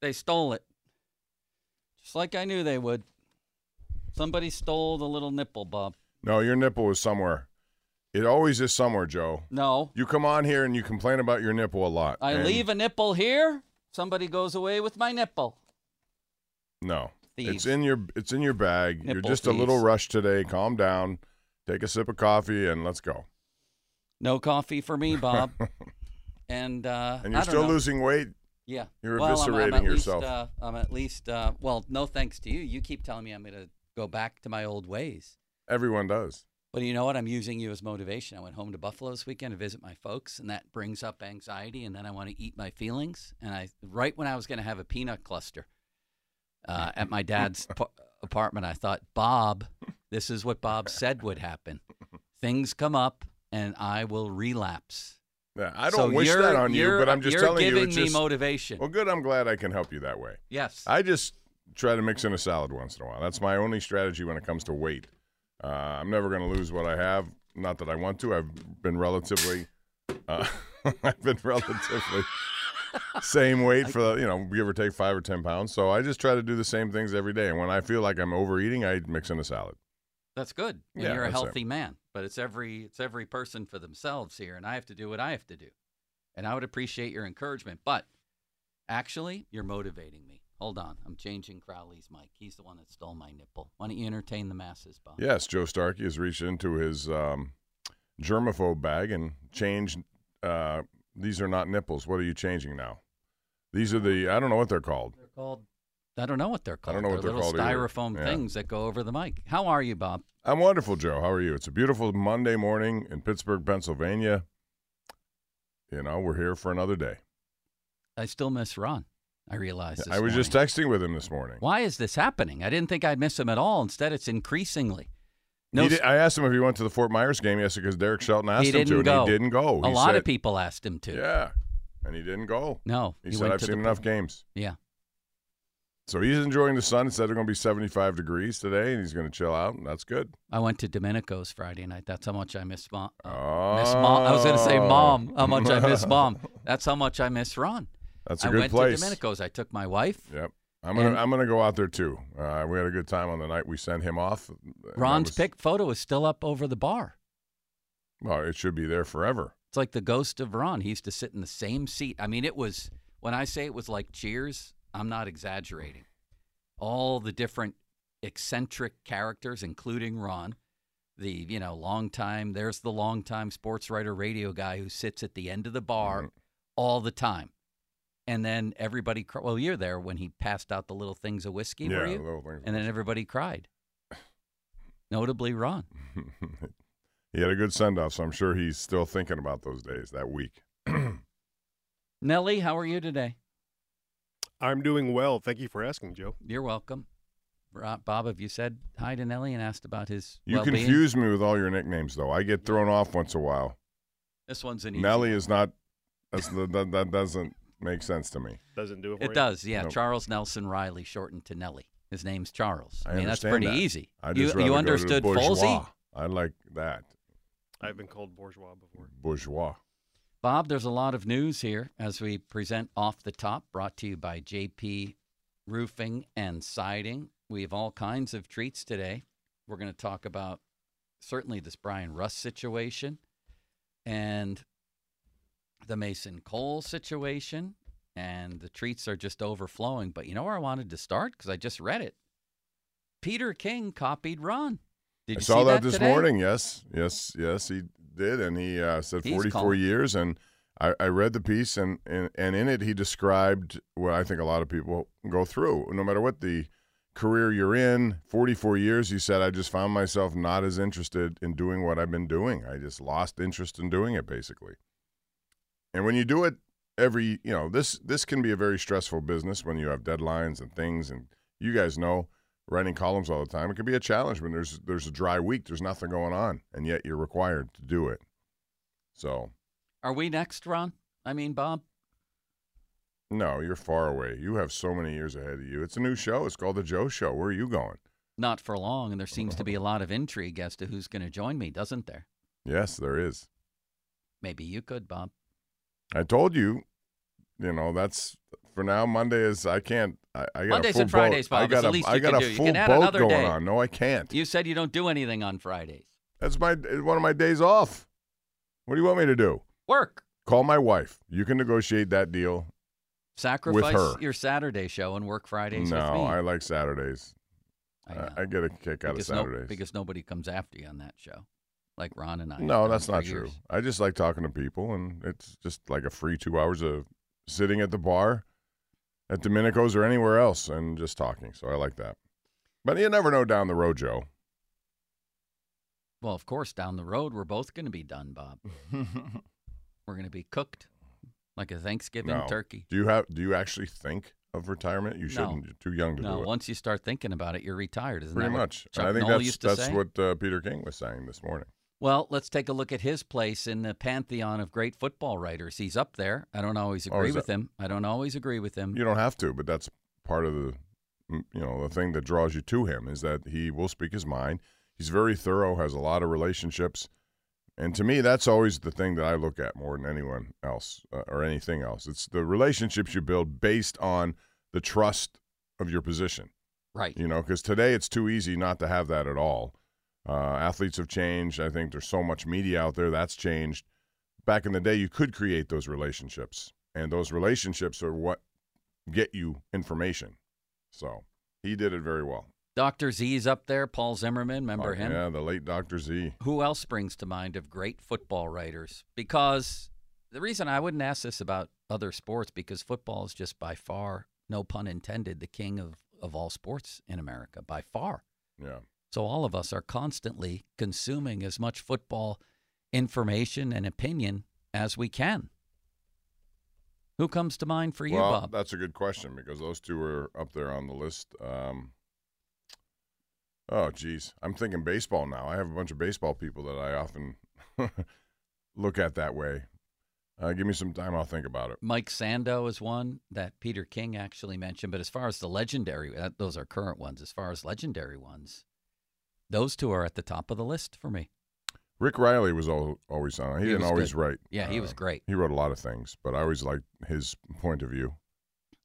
They stole it. Just like I knew they would. Somebody stole the little nipple, Bob. No, your nipple is somewhere. It always is somewhere, Joe. No. You come on here and you complain about your nipple a lot. I leave a nipple here, somebody goes away with my nipple. No, Thieves. it's in your it's in your bag. You're Nipple just a little rushed today. Calm down. Take a sip of coffee and let's go. No coffee for me, Bob. and uh, And you're still know. losing weight. Yeah. You're well, I'm- I'm, eviscerating at yourself. Least, uh, I'm at least, uh, well, no thanks to you. You keep telling me I'm going to go back to my old ways. Everyone does. But you know what? I'm using you as motivation. I went home to Buffalo this weekend to visit my folks, and that brings up anxiety. And then I want to eat my feelings. And I, right when I was going to have a peanut cluster uh, at my dad's pa- apartment, I thought, Bob, this is what Bob said would happen. Things come up, and I will relapse. Yeah, I don't wish that on you, but I'm just telling you're you. giving It's me just, motivation. Well, good. I'm glad I can help you that way. Yes. I just try to mix in a salad once in a while. That's my only strategy when it comes to weight. Uh, I'm never going to lose what I have. Not that I want to. I've been relatively, uh, I've been relatively same weight for the, you know give or take five or ten pounds. So I just try to do the same things every day. And when I feel like I'm overeating, I mix in a salad. That's good. And Yeah, you're a that's it. healthy man. But it's every it's every person for themselves here, and I have to do what I have to do. And I would appreciate your encouragement. But actually, you're motivating me. Hold on, I'm changing Crowley's mic. He's the one that stole my nipple. Why don't you entertain the masses, Bob? Yes, Joe Starkey has reached into his um, germaphobe bag and changed. Uh, these are not nipples. What are you changing now? These are the I don't know what they're called. They're called. I don't know what they're called. I don't know what they're they're little called either. styrofoam Yeah. things that go over the mic. How are you, Bob? I'm wonderful, Joe. How are you? It's a beautiful Monday morning in Pittsburgh, Pennsylvania. You know, we're here for another day. I still miss Ron. I realized. I was just texting with him this morning. Why is this happening? I didn't think I'd miss him at all. Instead, it's increasingly. No, did, I asked him if he went to the Fort Myers game yesterday because Derek Shelton asked him to, go. and he didn't go. A He lot said- of people asked him to. Yeah, and he didn't go. No, He, he said, went "I've to seen enough games." Yeah. So he's enjoying the sun. It said it's going to be 75 degrees today, and he's going to chill out, and that's good. I went to Domenico's Friday night. That's how much I miss mom. Oh. Miss mom. I was going to say mom. How much I miss mom. That's how much I miss Ron. That's a I good place. I went to Domenico's. I took my wife. Yep. I'm gonna And- I'm gonna go out there too. Uh, we had a good time on the night we sent him off. Ron's was- pic photo is still up over the bar. Well, it should be there forever. It's like the ghost of Ron. He used to sit in the same seat. I mean, it was when I say it was like Cheers. I'm not exaggerating. All the different eccentric characters, including Ron, the you know long time. There's the long time sports writer, radio guy who sits at the end of the bar Mhm. all the time, and then everybody. Cr- well, you're there when he passed out the little things of whiskey, yeah, were you? little things. And then everybody cried. Notably, Ron. he had a good send off, so I'm sure he's still thinking about those days that week. Nellie, how are you today? I'm doing well. Thank you for asking, Joe. You're welcome. Bob, have you said hi to Nelly and asked about his You well-being? confuse me with all your nicknames, though. I get thrown off once in a while. This one's an easy Nelly one. is not. That's the, that, that doesn't. make sense to me. Doesn't do it for It you? does, yeah. Nope. Charles Nelson Reilly, shortened to Nelly. His name's Charles. I, I mean, that's understand pretty that. easy. I you just rather you understood bourgeois. Folsey? I like that I've been called bourgeois before. bourgeois. Bob, there's a lot of news here as we present Off the Top, brought to you by JP Roofing and Siding. We have all kinds of treats today. We're going to talk about certainly this Bryan Rust situation and the Mason Cole situation, and the treats are just overflowing. But you know where I wanted to start? Because I just read it. Peter King copied Ron. Did you I saw see that, this today? morning. Yes, yes, yes, he did, and he uh, said He's 44 calm. years. And I, I read the piece, and, and and in it, he described what I think a lot of people go through, no matter what the career you're in. 44 years, he said, I just found myself not as interested in doing what I've been doing. I just lost interest in doing it, basically. And when you do it every, you know, this this can be a very stressful business when you have deadlines and things, and you guys know writing columns all the time. It can be a challenge when there's there's a dry week, there's nothing going on, and yet you're required to do it. So Are we next, Ron? I mean, Bob? no, you're far away. You have so many years ahead of you. It's a new show. It's called the Joe Show. Where are you going? Not for long, and there seems to be a lot of intrigue as to who's going to join me, doesn't there? Yes, there is. Maybe you could, Bob. I told you, you know, that's for now. Monday is I can't. I, I got Mondays a full and Fridays, boat. I Bob, is got the a, least I got a do. Full boat going day. on. No, I can't. You said you don't do anything on Fridays. That's my one of my days off. What do you want me to do? Work. Call my wife. You can negotiate that deal. Sacrifice her. your Saturday show and work Fridays no, with me. I like Saturdays. I I. I get a kick out of because, no- Saturdays. because nobody comes after you on that show, like Ron and I. no, that's not years. true. I just like talking to people, and it's just like a free two hours of sitting at the bar at Domenico's or anywhere else and just talking. So I like that. But you never know down the road, Joe. Well, of course, down the road, we're both going to be done, Bob. We're going to be cooked like a Thanksgiving No. turkey. Do you have? Do you actually think of retirement? You shouldn't. You're too young to No, do it. No, once you start thinking about it, you're retired, isn't Pretty that what much. I think that's used to that's say? what uh, Peter King was saying this morning. Well, let's take a look at his place in the pantheon of great football writers. He's up there. I don't always Oh, agree is with that- him. I don't always agree with him. You don't have to, but that's part of the, you know, the thing that draws you to him is that he will speak his mind. He's very thorough, has a lot of relationships, and to me, that's always the thing that I look at more than anyone else uh, or anything else. It's the relationships you build based on the trust of your position. Right. You know, because today it's too easy not to have that at all. Uh, athletes have changed. I think there's so much media out there that's changed. Back in the day, you could create those relationships, and those relationships are what get you information. So he did it very well. Dr. Z's up there, Paul Zimmerman, remember Oh, him? Yeah, the late Dr. Z. Who else springs to mind of great football writers? Because the reason I wouldn't ask this about other sports, because football is just by far, no pun intended, the king of, of all sports in America, by far. Yeah. So all of us are constantly consuming as much football information and opinion as we can. Who comes to mind for you, well, Bob? that's a good question because those two are up there on the list. Um, oh, geez. I'm thinking baseball now. I have a bunch of baseball people that I often look at that way. Uh, give me some time. I'll think about it. Mike Sando is one that Peter King actually mentioned. But as far as the legendary, that, those are current ones. As far as legendary ones, those two are at the top of the list for me. Rick Reilly was al- always on. He, He didn't always good. write. Yeah, he was uh, great. He wrote a lot of things, but I always liked his point of view.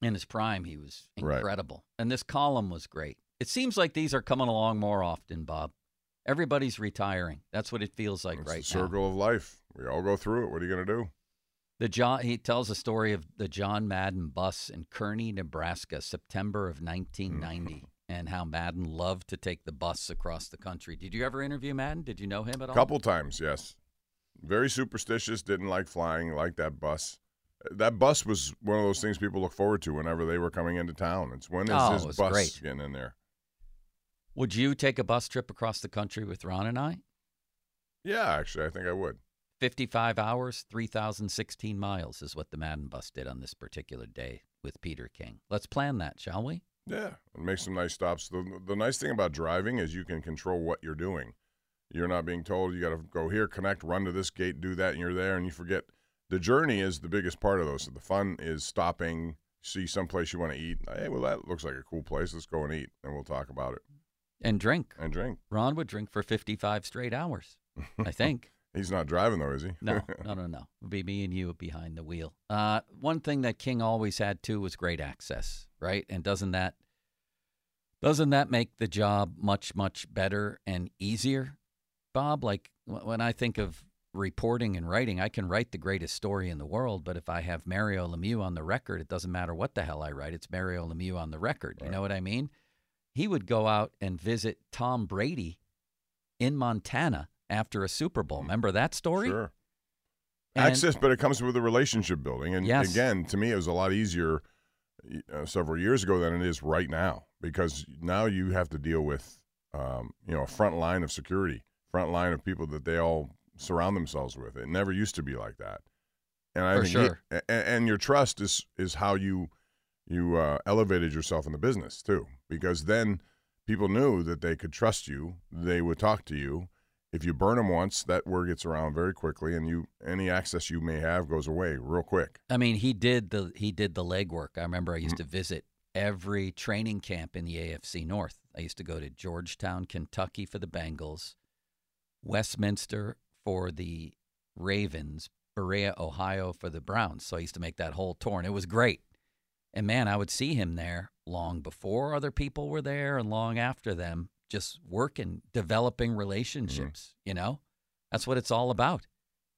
In his prime, he was Right. incredible. And this column was great. It seems like these are coming along more often, Bob. Everybody's retiring. That's what it feels like It's right the now. circle of life. We all go through it. What are you going to do? The John he tells a story of the John Madden bus in Kearney, Nebraska, September of 1990, and how Madden loved to take the bus across the country. Did you ever interview Madden? Did you know him at all? A couple times, yes. Very superstitious. Didn't like flying. Liked that bus. That bus was one of those things people look forward to whenever they were coming into town. It's when is Oh, his bus great. getting in there? Would you take a bus trip across the country with Ron and I? Yeah, actually, I think I would. 55 hours, 3,016 miles is what the Madden bus did on this particular day with Peter King. Let's plan that, shall we? Yeah, and make some nice stops. The the nice thing about driving is you can control what you're doing. You're not being told you got to go here, connect, run to this gate, do that, and you're there, and you forget the journey is the biggest part of those. So the fun is stopping, see someplace you want to eat. Hey, well, that looks like a cool place. Let's go and eat, and we'll talk about it And drink. and drink. Ron would drink for 55 straight hours, I think. He's not driving though, is he? No, no, no, no. It would be me and you behind the wheel. Uh, one thing that King always had too was great access, right? And doesn't that doesn't that make the job much much better and easier, Bob? Like wh- when I think of reporting and writing, I can write the greatest story in the world, but if I have Mario Lemieux on the record, it doesn't matter what the hell I write. It's Mario Lemieux on the record. You know what I mean? He would go out and visit Tom Brady in Montana after a Super Bowl. Remember that story? Sure. And- Access, but it comes with the relationship building. And Yes. again, to me, it was a lot easier uh, several years ago than it is right now because now you have to deal with, um, you know, a front line of security, front line of people that they all surround themselves with. It never used to be like that. And I For think sure. a- a- and, your trust is is how you you uh, elevated yourself in the business too, because then people knew that they could trust you. They would talk to you. If you burn them once, that word gets around very quickly, and you any access you may have goes away real quick. I mean, he did the he did the legwork. I remember I used mm-hmm. to visit every training camp in the AFC North. I used to go to Georgetown, Kentucky for the Bengals, Westminster for the Ravens, Berea, Ohio for the Browns. So I used to make that whole tour, and it was great. And man, I would see him there long before other people were there and long after them, just working, developing relationships. You know, that's what it's all about.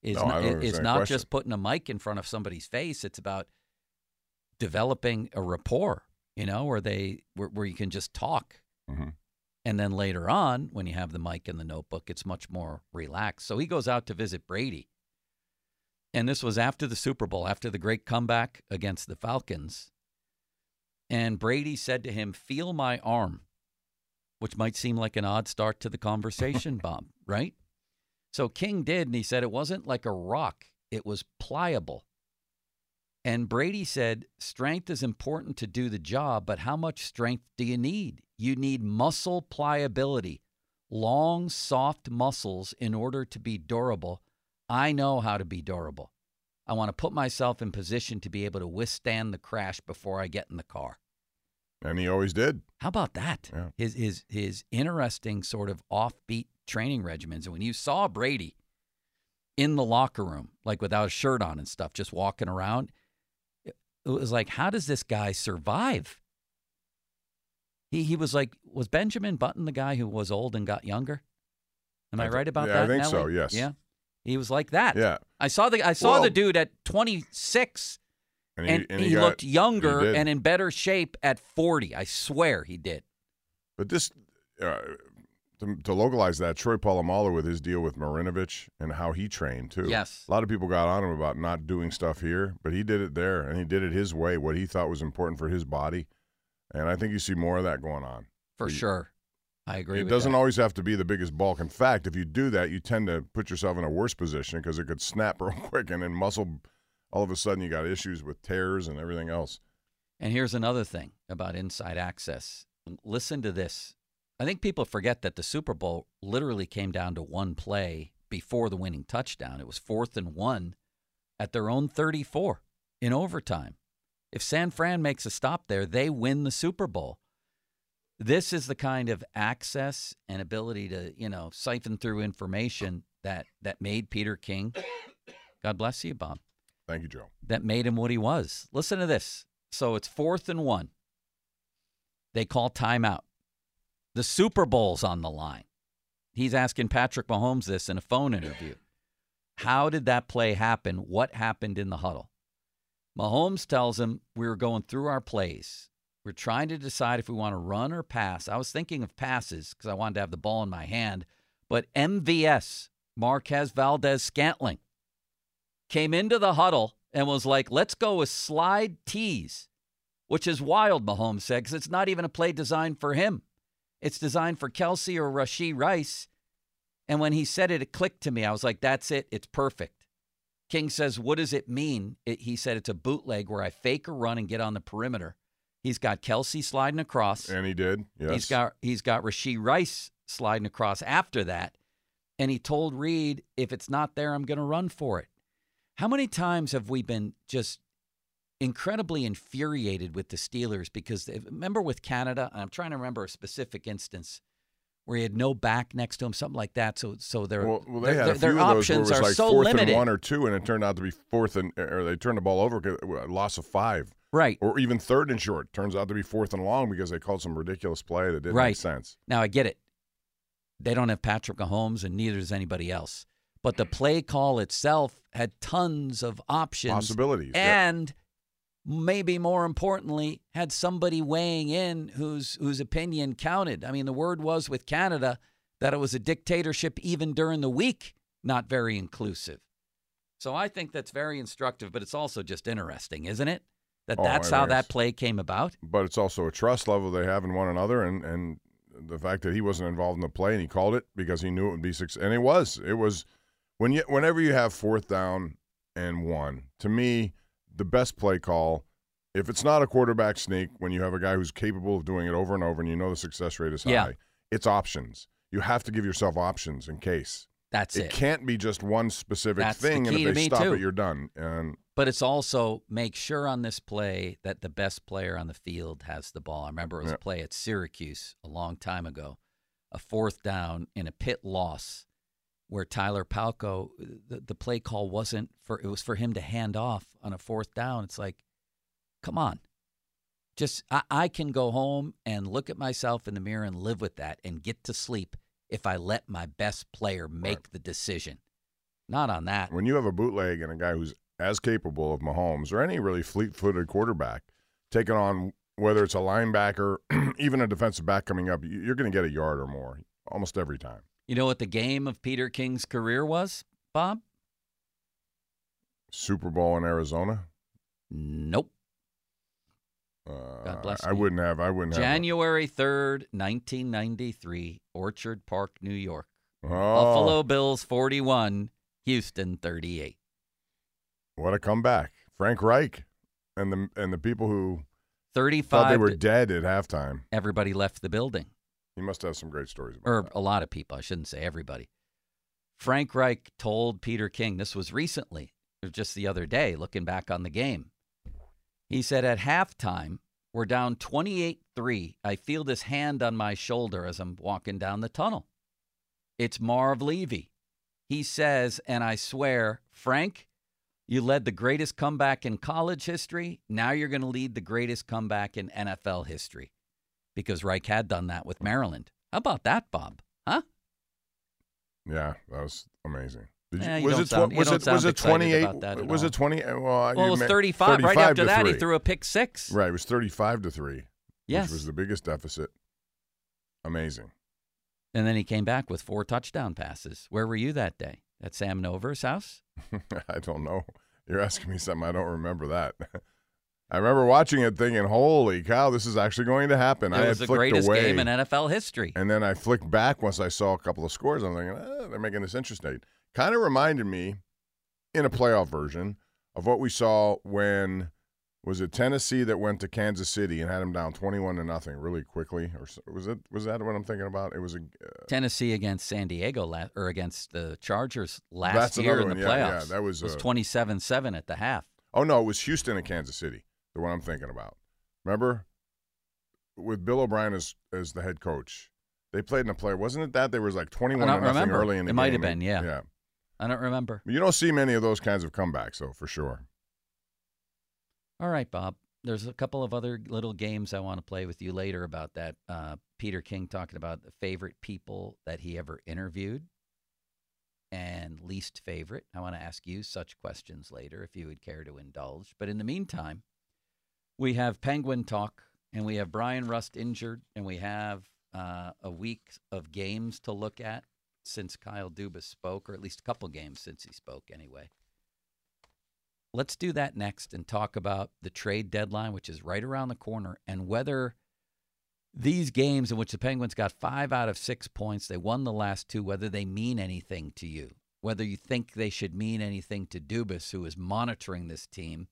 Is No, not, it's not question. just putting a mic in front of somebody's face. It's about developing a rapport. You know, where they where, where you can just talk, hmm and then later on, when you have the mic and the notebook, it's much more relaxed. So he goes out to visit Brady. And this was after the Super Bowl, after the great comeback against the Falcons. And Brady said to him, Feel my arm, which might seem like an odd start to the conversation, Bob, right? So King did, and he said it wasn't like a rock, it was pliable. And Brady said, Strength is important to do the job, but how much strength do you need? You need muscle pliability, long, soft muscles in order to be durable. I know how to be durable. I want to put myself in position to be able to withstand the crash before I get in the car. And he always did. How about that? Yeah. His his his interesting sort of offbeat training regimens. And when you saw Brady in the locker room, like without a shirt on and stuff, just walking around, it was like, how does this guy survive? He he was like, was Benjamin Button the guy who was old and got younger? Am I, I right about that? I think so, yes. Yeah. He was like that. Yeah. I saw the I saw Well- the dude at 26 And and, and he, got- looked younger he and in better shape at 40. I swear he did. But this, uh, to, to localize that, Troy Polamalu with his deal with Marinovich and how he trained too. Yes. A lot of people got on him about not doing stuff here, but he did it there, and he did it his way, what he thought was important for his body. And I think you see more of that going on. For You- sure. I agree It doesn't that. always have to be the biggest bulk. In fact, if you do that, you tend to put yourself in a worse position because it could snap real quick, and then muscle. All of a sudden, you got issues with tears and everything else. And here's another thing about inside access. Listen to this. I think people forget that the Super Bowl literally came down to one play before the winning touchdown. It was fourth and one at their own 34 in overtime. If San Fran makes a stop there, they win the Super Bowl. This is the kind of access and ability to, you know, siphon through information that that made Peter King. God bless you, Bob Thank you, Joe. that made him what he was. Listen to this. So it's fourth and one. They call timeout. The Super Bowl's on the line. He's asking Patrick Mahomes this in a phone interview. How did that play happen? What happened in the huddle? Mahomes tells him we were going through our plays. We're trying to decide if we want to run or pass. I was thinking of passes because I wanted to have the ball in my hand. But MVS, Marquez Valdes Scantling, came into the huddle and was like, let's go with slide tees, which is wild, Mahomes said, because it's not even a play designed for him. It's designed for Kelce or Rashee Rice. And when he said it, it clicked to me. I was like, that's it. It's perfect. King says, what does it mean? It, he said, it's a bootleg where I fake a run and get on the perimeter. He's got Kelce sliding across. And he did. Yes. He's got he's got Rashee Rice sliding across after that, and he told Reed, "If it's not there, I'm going to run for it." How many times have we been just incredibly infuriated with the Steelers because they, remember with Canada, I'm trying to remember a specific instance where he had no back next to him, something like that. So, so their Well, well they their, had a their few of those where it options was are like so fourth limited. and one or two, and it turned out to be fourth and or they turned the ball over, loss of five, right or even third and short. Turns out to be fourth and long because they called some ridiculous play that didn't Right. make sense. now, I get it. They don't have Patrick Mahomes, and neither does anybody else. But the play call itself had tons of options, Possibilities. and maybe more importantly, had somebody weighing in whose whose opinion counted. I mean, the word was with Canada that it was a dictatorship even during the week, not very inclusive. So I think that's very instructive, but it's also just interesting, isn't it? That Oh, that's how that play came about. but it's also a trust level they have in one another, and and the fact that he wasn't involved in the play and he called it because he knew it would be six, and it was. It was when you whenever you have fourth down and one. To me, the best play call, if it's not a quarterback sneak, when you have a guy who's capable of doing it over and over, and you know the success rate is high, Yeah. it's options. You have to give yourself options in case. That's it it. can't be just one specific That's the thing, and if they stop too. it, you're done. And But it's also make sure on this play that the best player on the field has the ball. I remember it was Yeah. a play at Syracuse a long time ago, a fourth down in a Pitt loss where Tyler Palko, the, the play call wasn't for, it was for him to hand off on a fourth down. It's like, come on. Just, I, I can go home and look at myself in the mirror and live with that and get to sleep if I let my best player make the decision. Not on that. when you have a bootleg and a guy who's as capable of Mahomes or any really fleet-footed quarterback taking on whether it's a linebacker, even a defensive back coming up, you're going to get a yard or more almost every time. You know what the game of Peter King's career was, Bob? Super Bowl in Arizona. Nope. Uh, God bless I me. wouldn't have. I wouldn't have January 3rd, 1993, Orchard Park, New York. Oh, Buffalo Bills 41, Houston 38. what a comeback! Frank Reich and the and the people who 35. thought they were dead at halftime. everybody left the building. He must have some great stories about or that. a lot of people. I shouldn't say everybody. Frank Reich told Peter King, this was recently, or just the other day, looking back on the game. He said, At halftime, we're down 28 3. I feel this hand on my shoulder as I'm walking down the tunnel. It's Marv Levy. He says, and I swear, Frank, you led the greatest comeback in college history. Now you're going to lead the greatest comeback in NFL history because Reich had done that with Maryland. How about that, Bob? Huh? Yeah, that was amazing. Did Yeah, you was don't it sound- you was don't it was it excited 28 about that at was it 20 uh, well, Well, it was meant 35. Right after that, he threw a pick six. Right, it was 35 to 3. Yes. Which was the biggest deficit. Amazing. And then he came back with four touchdown passes. Where were you that day? At Sam Nover's house? I don't know. You're asking me something I don't remember that. I remember watching it thinking, "Holy cow, this is actually going to happen." It I was the greatest away, game in NFL history. and then I flicked back once I saw a couple of scores. I'm thinking, eh, "They're making this interesting." Kind of reminded me, in a playoff version, of what we saw when was it Tennessee that went to Kansas City and had them down 21 to nothing really quickly, or was it was that what I'm thinking about? It was a uh, Tennessee against San Diego la- or against the Chargers last year in the one. Yeah, playoffs. yeah, that was, it was uh, 27-7 at the half. Oh no, it was Houston and Kansas City. The one I'm thinking about. Remember, with Bill O'Brien as as the head coach, they played in a play. Wasn't it that there was like 21 I don't nothing remember. early in the It game? It might have been, yeah. Yeah. I don't remember. You don't see many of those kinds of comebacks, though, for sure. All right, Bob. There's a couple of other little games I want to play with you later about that. Uh, Peter King talking about the favorite people that he ever interviewed and least favorite. I want to ask you such questions later if you would care to indulge. But in the meantime, we have Penguin Talk and we have Bryan Rust injured and we have uh, a week of games to look at since Kyle Dubas spoke, or at least a couple games since he spoke anyway. Let's do that next and talk about the trade deadline, which is right around the corner, and whether these games in which the Penguins got five out of six points, they won the last two, whether they mean anything to you, whether you think they should mean anything to Dubas, who is monitoring this team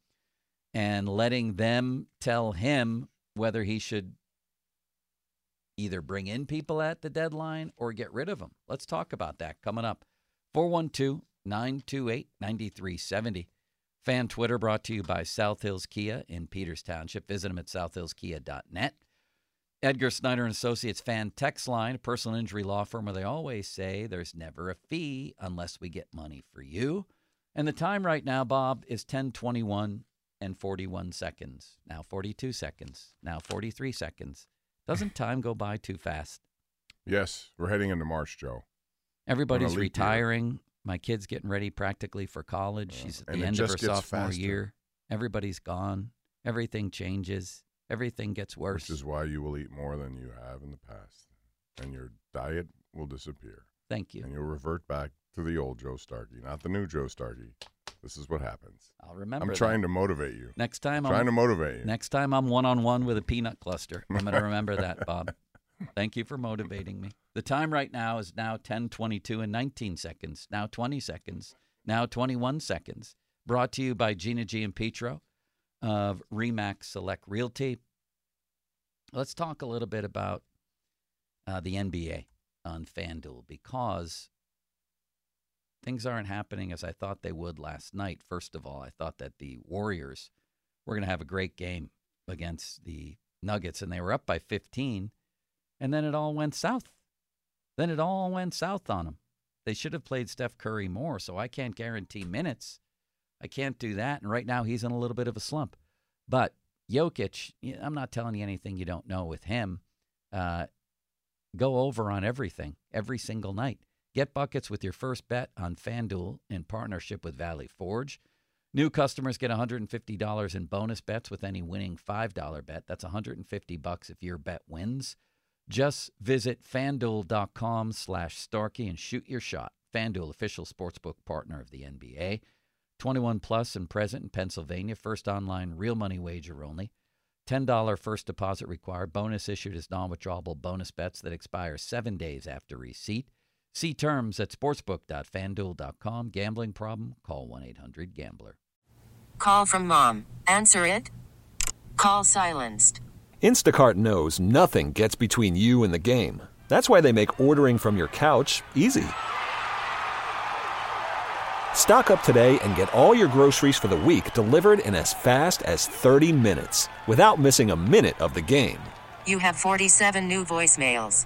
and letting them tell him whether he should either bring in people at the deadline or get rid of them. Let's talk about that coming up. 412 928 9370. Fan Twitter brought to you by South Hills Kia in Peters Township. Visit them at southhillskia.net. Edgar Snyder and Associates fan text line, personal injury law firm where they always say there's never a fee unless we get money for you. And the time right now, Bob, is 1021 and 41 seconds. Now 42 seconds. Now 43 seconds. Doesn't time go by too fast? Yes, we're heading into March, Joe. Everybody's leap year. retiring. My kid's getting ready practically for college. She's at and the end of her sophomore faster. year. Everybody's gone. Everything changes. Everything gets worse. Which is why you will eat more than you have in the past. And your diet will disappear. Thank you. And you'll revert back to the old Joe Starkey, not the new Joe Starkey. This is what happens. I'll remember. I'm that. trying to motivate you. Next time, I'm, trying to motivate you. Next time, I'm one on one with a peanut cluster. I'm going to remember that, Bob. Thank you for motivating me. The time right now is now 10:22 and 19 seconds. Now 20 seconds. Now 21 seconds. Brought to you by Gina G and Petro of Remax Select Realty. Let's talk a little bit about uh, the NBA on FanDuel because things aren't happening as I thought they would last night. First of all, I thought that the Warriors were going to have a great game against the Nuggets, and they were up by 15, and then it all went south. Then it all went south on them. They should have played Steph Curry more, so I can't guarantee minutes. I can't do that, and right now he's in a little bit of a slump. But Jokic, I'm not telling you anything you don't know with him. Uh, go over on everything every single night. Get buckets with your first bet on FanDuel in partnership with Valley Forge. New customers get $150 in bonus bets with any winning $5 bet. That's 150 bucks if your bet wins. Just visit fanduel.com slash Starkey and shoot your shot. FanDuel, official sportsbook partner of the NBA. 21 plus and present in Pennsylvania. First online real money wager only. $10 first deposit required. Bonus issued as non withdrawable bonus bets that expire seven days after receipt. See terms at sportsbook.fanduel.com. Gambling problem? Call 1 800 Gambler. Call from mom. Answer it. Call silenced. Instacart knows nothing gets between you and the game. That's why they make ordering from your couch easy. Stock up today and get all your groceries for the week delivered in as fast as 30 minutes without missing a minute of the game. You have 47 new voicemails.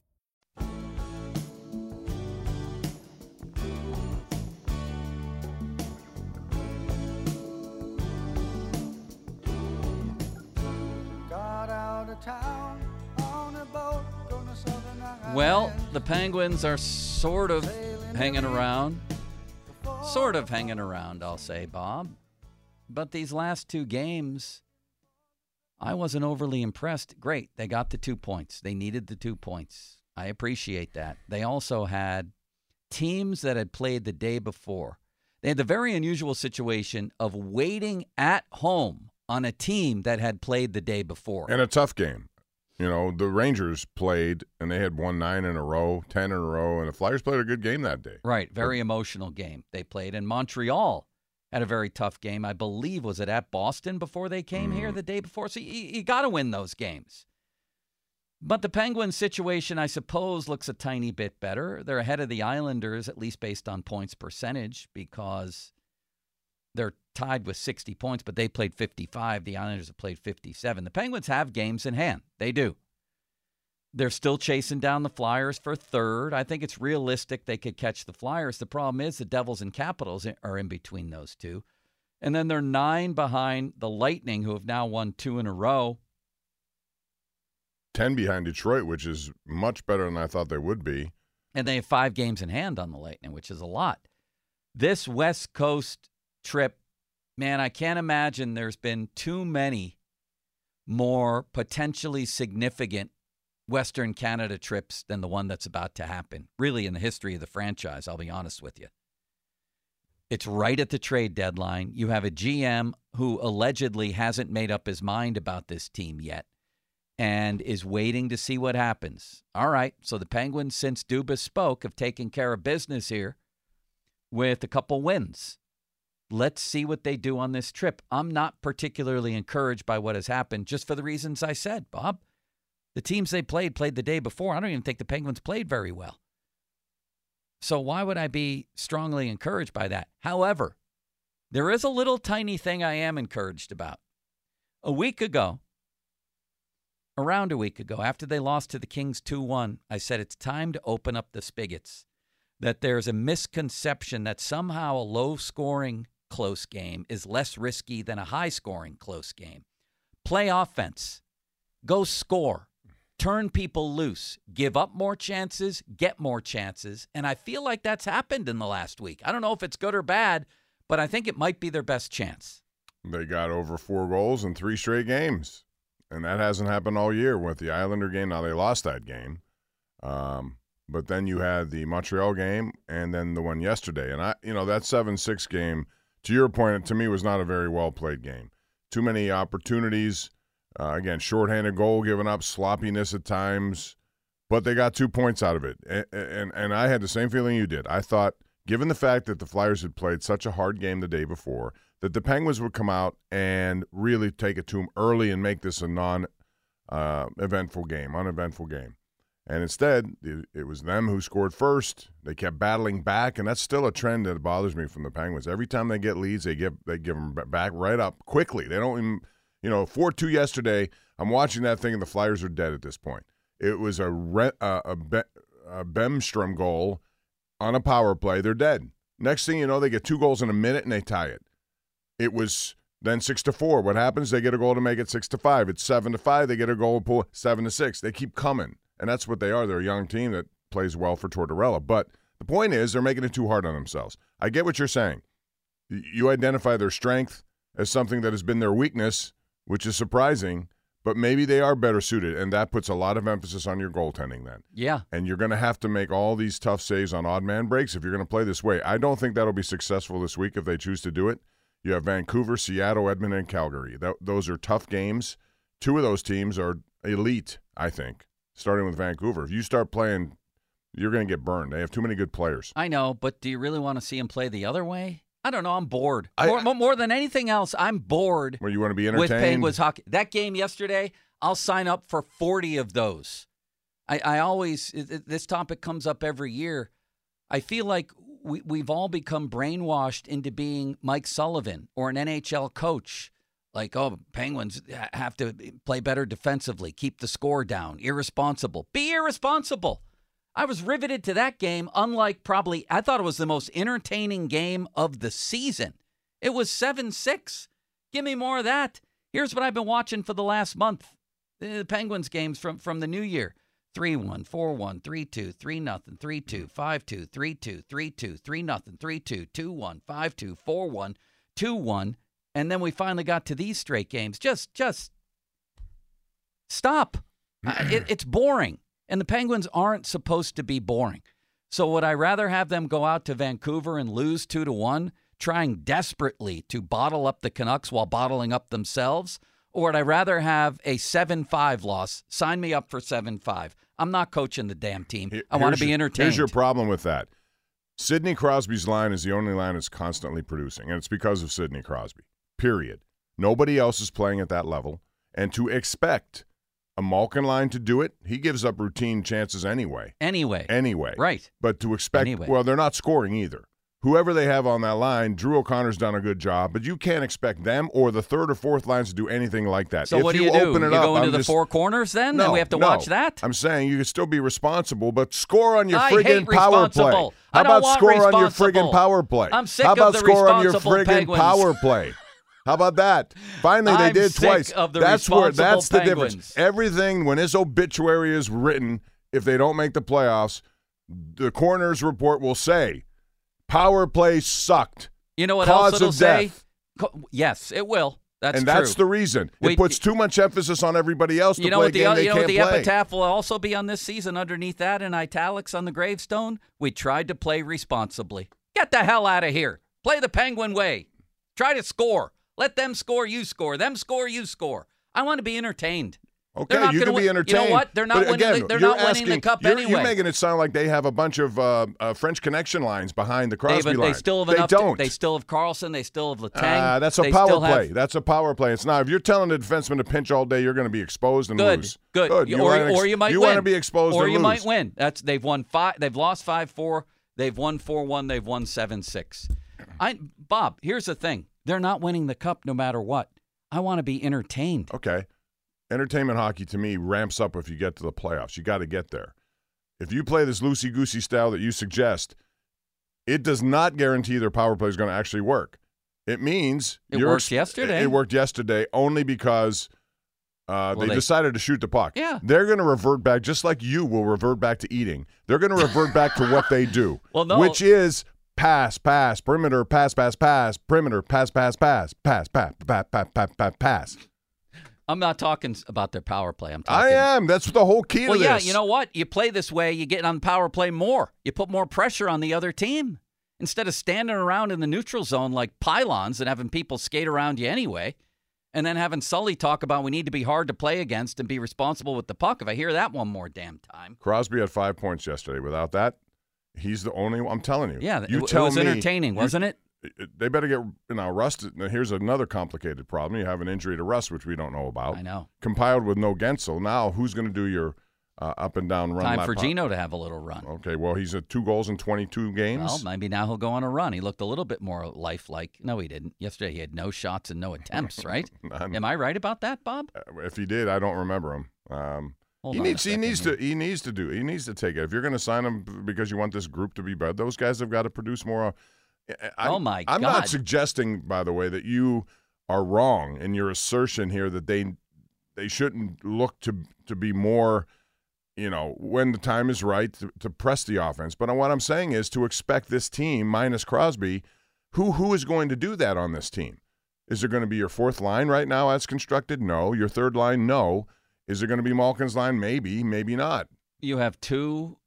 The Penguins are sort of hanging around. Sort of hanging around, I'll say, Bob. But these last two games, I wasn't overly impressed. Great. They got the two points. They needed the two points. I appreciate that. They also had teams that had played the day before. They had the very unusual situation of waiting at home on a team that had played the day before. And a tough game. You know, the Rangers played and they had won nine in a row, ten in a row, and the Flyers played a good game that day. Right, very emotional game they played. And Montreal had a very tough game. I believe was it at Boston before they came here mm. the day before. So you, you got to win those games. But the Penguins situation, I suppose, looks a tiny bit better. They're ahead of the Islanders, at least based on points percentage, because they're tied with 60 points, but they played 55. The Islanders have played 57. The Penguins have games in hand. They do. They're still chasing down the Flyers for third. I think it's realistic they could catch the Flyers. The problem is the Devils and Capitals are in between those two. And then they're nine behind the Lightning, who have now won two in a row. 10 behind Detroit, which is much better than I thought they would be. And they have five games in hand on the Lightning, which is a lot. This West Coast trip, man, I can't imagine there's been too many more potentially significant Western Canada trips than the one that's about to happen, really, in the history of the franchise. I'll be honest with you. It's right at the trade deadline. You have a GM who allegedly hasn't made up his mind about this team yet and is waiting to see what happens. All right, so the Penguins, since Dubas spoke, have taken care of business here with a couple wins. Let's see what they do on this trip. I'm not particularly encouraged by what has happened just for the reasons I said, Bob. The teams they played played the day before. I don't even think the Penguins played very well. So why would I be strongly encouraged by that? However, there is a little tiny thing I am encouraged about. A week ago, around a week ago, after they lost to the Kings 2 1, I said it's time to open up the spigots. That there's a misconception that somehow a low scoring close game is less risky than a high scoring close game. Play offense, go score, turn people loose, give up more chances, get more chances. And I feel like that's happened in the last week. I don't know if it's good or bad, but I think it might be their best chance. They got over four goals in three straight games. And that hasn't happened all year with the Islander game. Now they lost that game. Um, but then you had the Montreal game and then the one yesterday. And I, you know, that 7 6 game, to your point, to me was not a very well played game. Too many opportunities uh, again, shorthanded goal given up, sloppiness at times, but they got two points out of it. And, and, and I had the same feeling you did. I thought, given the fact that the Flyers had played such a hard game the day before, that the Penguins would come out and really take it to them early and make this a non uh, eventful game, uneventful game. And instead, it, was them who scored first. They kept battling back, and that's still a trend that bothers me from the Penguins. Every time they get leads, they give they give them back right up quickly. They don't even you know, 4 2 yesterday. I'm watching that thing, and the Flyers are dead at this point. It was a, re- a, Be- a Bemstrom goal on a power play. They're dead. Next thing you know, they get two goals in a minute and they tie it. It was then six to four. What happens? They get a goal to make it six to five. It's seven to five. They get a goal pull seven to six. They keep coming, and that's what they are. They're a young team that plays well for Tortorella. But the point is, they're making it too hard on themselves. I get what you're saying. You identify their strength as something that has been their weakness, which is surprising. But maybe they are better suited, and that puts a lot of emphasis on your goaltending then. Yeah. And you're going to have to make all these tough saves on odd man breaks if you're going to play this way. I don't think that'll be successful this week if they choose to do it. You have Vancouver, Seattle, Edmonton, and Calgary. That, those are tough games. Two of those teams are elite, I think, starting with Vancouver. If you start playing, you're going to get burned. They have too many good players. I know, but do you really want to see him play the other way? I don't know. I'm bored. More, I, more, than anything else, I'm bored. Where you want to be entertained with Penguins hockey. That game yesterday, I'll sign up for 40 of those. I, I always this topic comes up every year. I feel like we, we've all become brainwashed into being Mike Sullivan or an NHL coach. Like, oh, Penguins have to play better defensively, keep the score down, irresponsible. Be irresponsible. I was riveted to that game, unlike probably, I thought it was the most entertaining game of the season. It was 7 6. Give me more of that. Here's what I've been watching for the last month the Penguins games from, from the new year 3 1, 4 1, 3 2, 3 0, 3 2, 5 2, 3 2, 3 2, 3 0, 3 2, 2 1, 5 2, 4 1, 2 1. And then we finally got to these straight games. Just, just stop. Uh, it, it's boring. And the Penguins aren't supposed to be boring. So would I rather have them go out to Vancouver and lose 2 to 1, trying desperately to bottle up the Canucks while bottling up themselves? Or would I rather have a 7 5 loss? Sign me up for 7 5. I'm not coaching the damn team. I want to be entertained. Here's your problem with that. Sidney Crosby's line is the only line that's constantly producing, and it's because of Sidney Crosby. Period. Nobody else is playing at that level. And to expect a Malkin line to do it, he gives up routine chances anyway. Anyway. Anyway. Right. But to expect, anyway. well, they're not scoring either. whoever they have on that line, Drew O'Connor's done a good job, but you can't expect them or the third or fourth lines to do anything like that. So if what do you, you do? open it you up, go into I'm the just- four corners then, no, and we have to no. watch that. I'm saying you can still be responsible, but score on your I friggin' power play. How about score on your friggin' power play? I'm sick How of about the score on your friggin' power play? How about that? Finally, they I'm did sick twice. of the that's where responsible that's the Penguins. difference. Everything when his obituary is written, if they don't make the playoffs, the coroner's report will say power play sucked. You know what Cause else it'll of say? death. Co- yes, it will. That's and true. that's the reason. Wait, it puts too much emphasis on everybody else to you know play what a the game they you know what can't the play. epitaph will also be on this season underneath that in italics on the gravestone. We tried to play responsibly. Get the hell out of here. Play the Penguin way. Try to score. Let them score. You score. Them score. You score. I want to be entertained. Okay, you can win- be entertained. You know what? They're not winning. Again, the, they're not winning the cup you're, anyway. You're making it sound like they have a bunch of uh, uh, French connection lines behind the Crosby but line. they still have they enough. don't. they still have Karlsson. They still have Letang. Ah, that's a they power still have- play. That's a power play. It's not. If you're telling the defenseman to pinch all day, you're going to be exposed and Good, lose. good. You or, ex- or you might you win. want to be exposed or you lose. might win. That's they've won five. They've lost five four. They've won four one. They've won seven six. I Bob. Here's the thing. They're not winning the cup no matter what. I want to be entertained. Okay. Entertainment hockey to me ramps up if you get to the playoffs. You got to get there. If you play this loosey goosey style that you suggest, it does not guarantee their power play is going to actually work. It means It worked ex- yesterday. It worked yesterday only because uh, Well, they, they- decided to shoot the puck. Yeah. they're going to revert back, just like you will revert back to eating. They're going to revert back to what they do, Well, no. which is pass, pass, perimeter, pass, pass, pass, perimeter, pass, pass, pass, pass, pass, pass, pass, pass, pass, pass. I'm not talking about their power play. I'm talking. I am. That's the whole key Well, to yeah. this. You know what? You play this way, you get on power play more. You put more pressure on the other team instead of standing around in the neutral zone like pylons and having people skate around you anyway. And then having Sully talk about we need to be hard to play against and be responsible with the puck. If I hear that one more damn time, Crosby had five points yesterday. Without that, he's the only. one. I'm telling you. yeah, you it, it was me- entertaining, wasn't it? They better get you know Rust. Now here's another complicated problem. You have an injury to Rust, which we don't know about. I know. Compiled with no Guentzel. Now who's going to do your uh, up and down run? Time for hop? Gino to have a little run. Okay, well he's at two goals in 22 games. Well, maybe now he'll go on a run. He looked a little bit more lifelike. No, he didn't. Yesterday he had no shots and no attempts, right? Am I right about that, Bob? Uh, if he did, I don't remember him. Um, Hold he needs. He needs here. to. He needs to do. He needs to take it. If you're going to sign him because you want this group to be better, those guys have got to produce more. uh, I- Oh, my I'm God. not suggesting, by the way, that you are wrong in your assertion here that they they shouldn't look to to be more. You know, when the time is right to, to press the offense. But what I'm saying is to expect this team minus Crosby, who who is going to do that on this team? Is there going to be your fourth line right now as constructed? No. Your third line? No. Is there going to be Malkin's line? Maybe, maybe not. You have two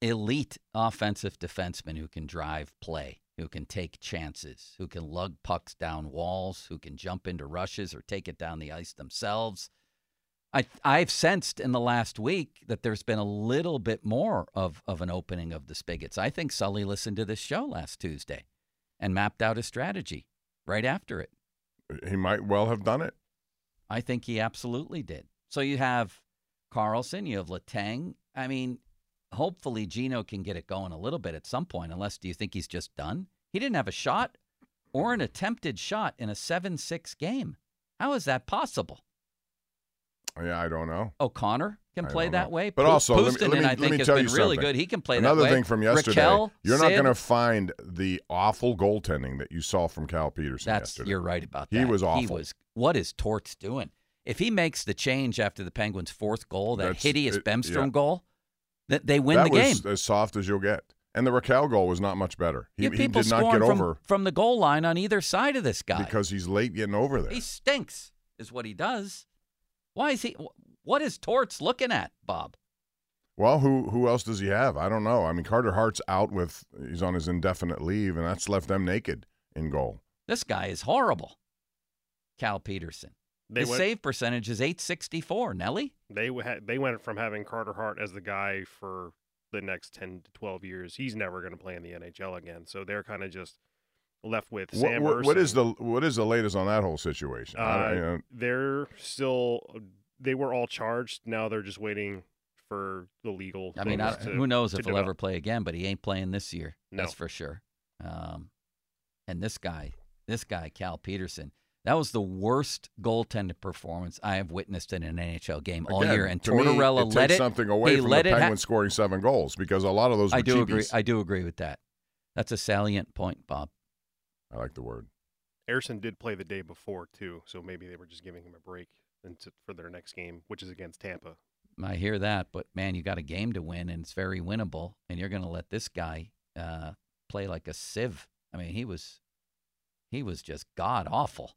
elite offensive defensemen who can drive play, who can take chances, who can lug pucks down walls, who can jump into rushes or take it down the ice themselves. I I've sensed in the last week that there's been a little bit more of, of an opening of the spigots. I think Sully listened to this show last Tuesday and mapped out a strategy right after it. He might well have done it. I think he absolutely did. So you have Karlsson, you have Letang. I mean, hopefully Gino can get it going a little bit at some point, unless do you think he's just done? He didn't have a shot or an attempted shot in a 7 6 game. How is that possible? Yeah, I don't know. O'Connor can I play that know. way. But Pu- also, let me- let me- I let think, me has tell been you really good. He can play Another that way. Another thing from yesterday, Rakell, you're not going to find the awful goaltending that you saw from Cal Petersen That's yesterday. you're right about that. He was He awful. was. What is Torts doing? If he makes the change after the Penguins' fourth goal, that That's- hideous uh, it- Bemstrom yeah. goal, that they win that the game. as soft as you'll get. And the Rakell goal was not much better. He, he people did not get from, over from the goal line on either side of this guy. because he's late getting over there. he stinks, is what he does. Why is he? What is Torts looking at, Bob? Well, who who else does he have? I don't know. I mean, Carter Hart's out with he's on his indefinite leave, and that's left them naked in goal. This guy is horrible. Cal Petersen. They His went- save percentage is 864. Nelly? They ha- they went from having Carter Hart as the guy for the next ten to twelve years. He's never going to play in the NHL again. So they're kind of just left with What, Sam. what, what is the what is the latest on that whole situation? Uh, don't- you know, they're still. They were all charged. Now they're just waiting for the legal. I mean, I, to- who knows to if he'll ever play again, but he ain't playing this year. No. That's for sure. Um, and this guy, this guy, Cal Petersen, that was the worst goaltender performance I have witnessed in an NHL game all Again, year. And to me, Tortorella it let it something away he from the let it ha- Penguins scoring seven goals because a lot of those were I do agree. I do agree with that. That's a salient point, Bob. I like the word. Harrison did play the day before too, so maybe they were just giving him a break into, for their next game, which is against Tampa. I hear that, but man, you got a game to win, and it's very winnable. And you're going to let this guy uh, play like a sieve. I mean, he was, he was just god awful.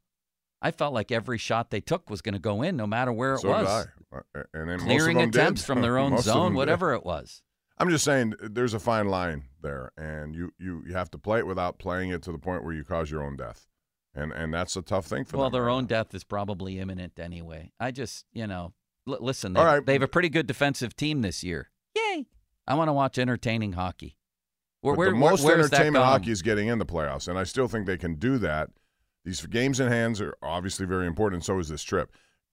I felt like every shot they took was going to go in, no matter where it so was. did I. Uh, And then Clearing most of them attempts did. from their own Most of them zone, did. whatever it was. I'm just saying there's a fine line there, and you, you, you have to play it without playing it to the point where you cause your own death, and and that's a tough thing for Well, them. Well, their own death is probably imminent anyway. I just, you know, l- listen. They, All right. they have a pretty good defensive team this year. Yay! I want to watch entertaining hockey. Where, where, the most where, entertainment hockey is getting in the playoffs, and I still think they can do that. These games in hands are obviously very important, and so is this trip.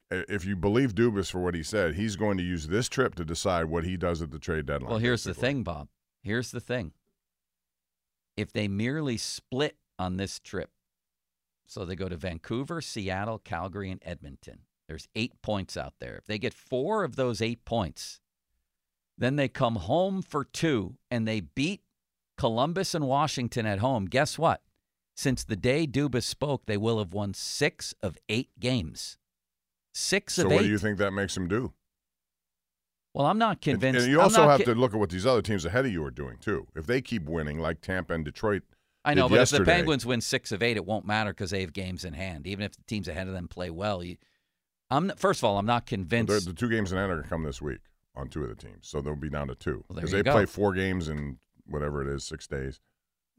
If you believe Dubas for what he said, he's going to use this trip to decide what he does at the trade deadline. Well, here's the thing, Bob. Here's the thing. If they merely split on this trip, so they go to Vancouver, Seattle, Calgary, and Edmonton, there's eight points out there. If they get four of those eight points, then they come home for two and they beat Columbus and Washington at home. Guess what? Since the day Dubas spoke, they will have won six of eight games. Six So of what do you think that makes them do? well, I'm not convinced. And you also have ki- to look at what these other teams ahead of you are doing too. If they keep winning, like Tampa and Detroit, I know, but yesterday, if the Penguins win six of eight, it won't matter because they have games in hand. Even if the teams ahead of them play well, you, I'm first of all, I'm not convinced. the two games in hand are going to come this week on two of the teams, so they'll be down to two because you they go. play four games in whatever it is, six days.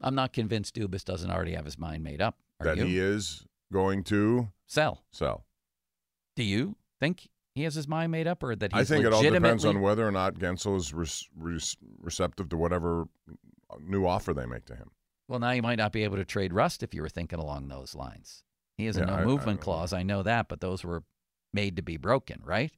I'm not convinced Dubas doesn't already have his mind made up. Are that you? he is going to sell. sell. Do you think he has his mind made up, or that he's I think it all depends on whether or not Guentzel is res- res- receptive to whatever new offer they make to him. Well, now you might not be able to trade Rust if you were thinking along those lines. He has a Yeah, no I- I movement don't clause. I know that, but those were made to be broken, right?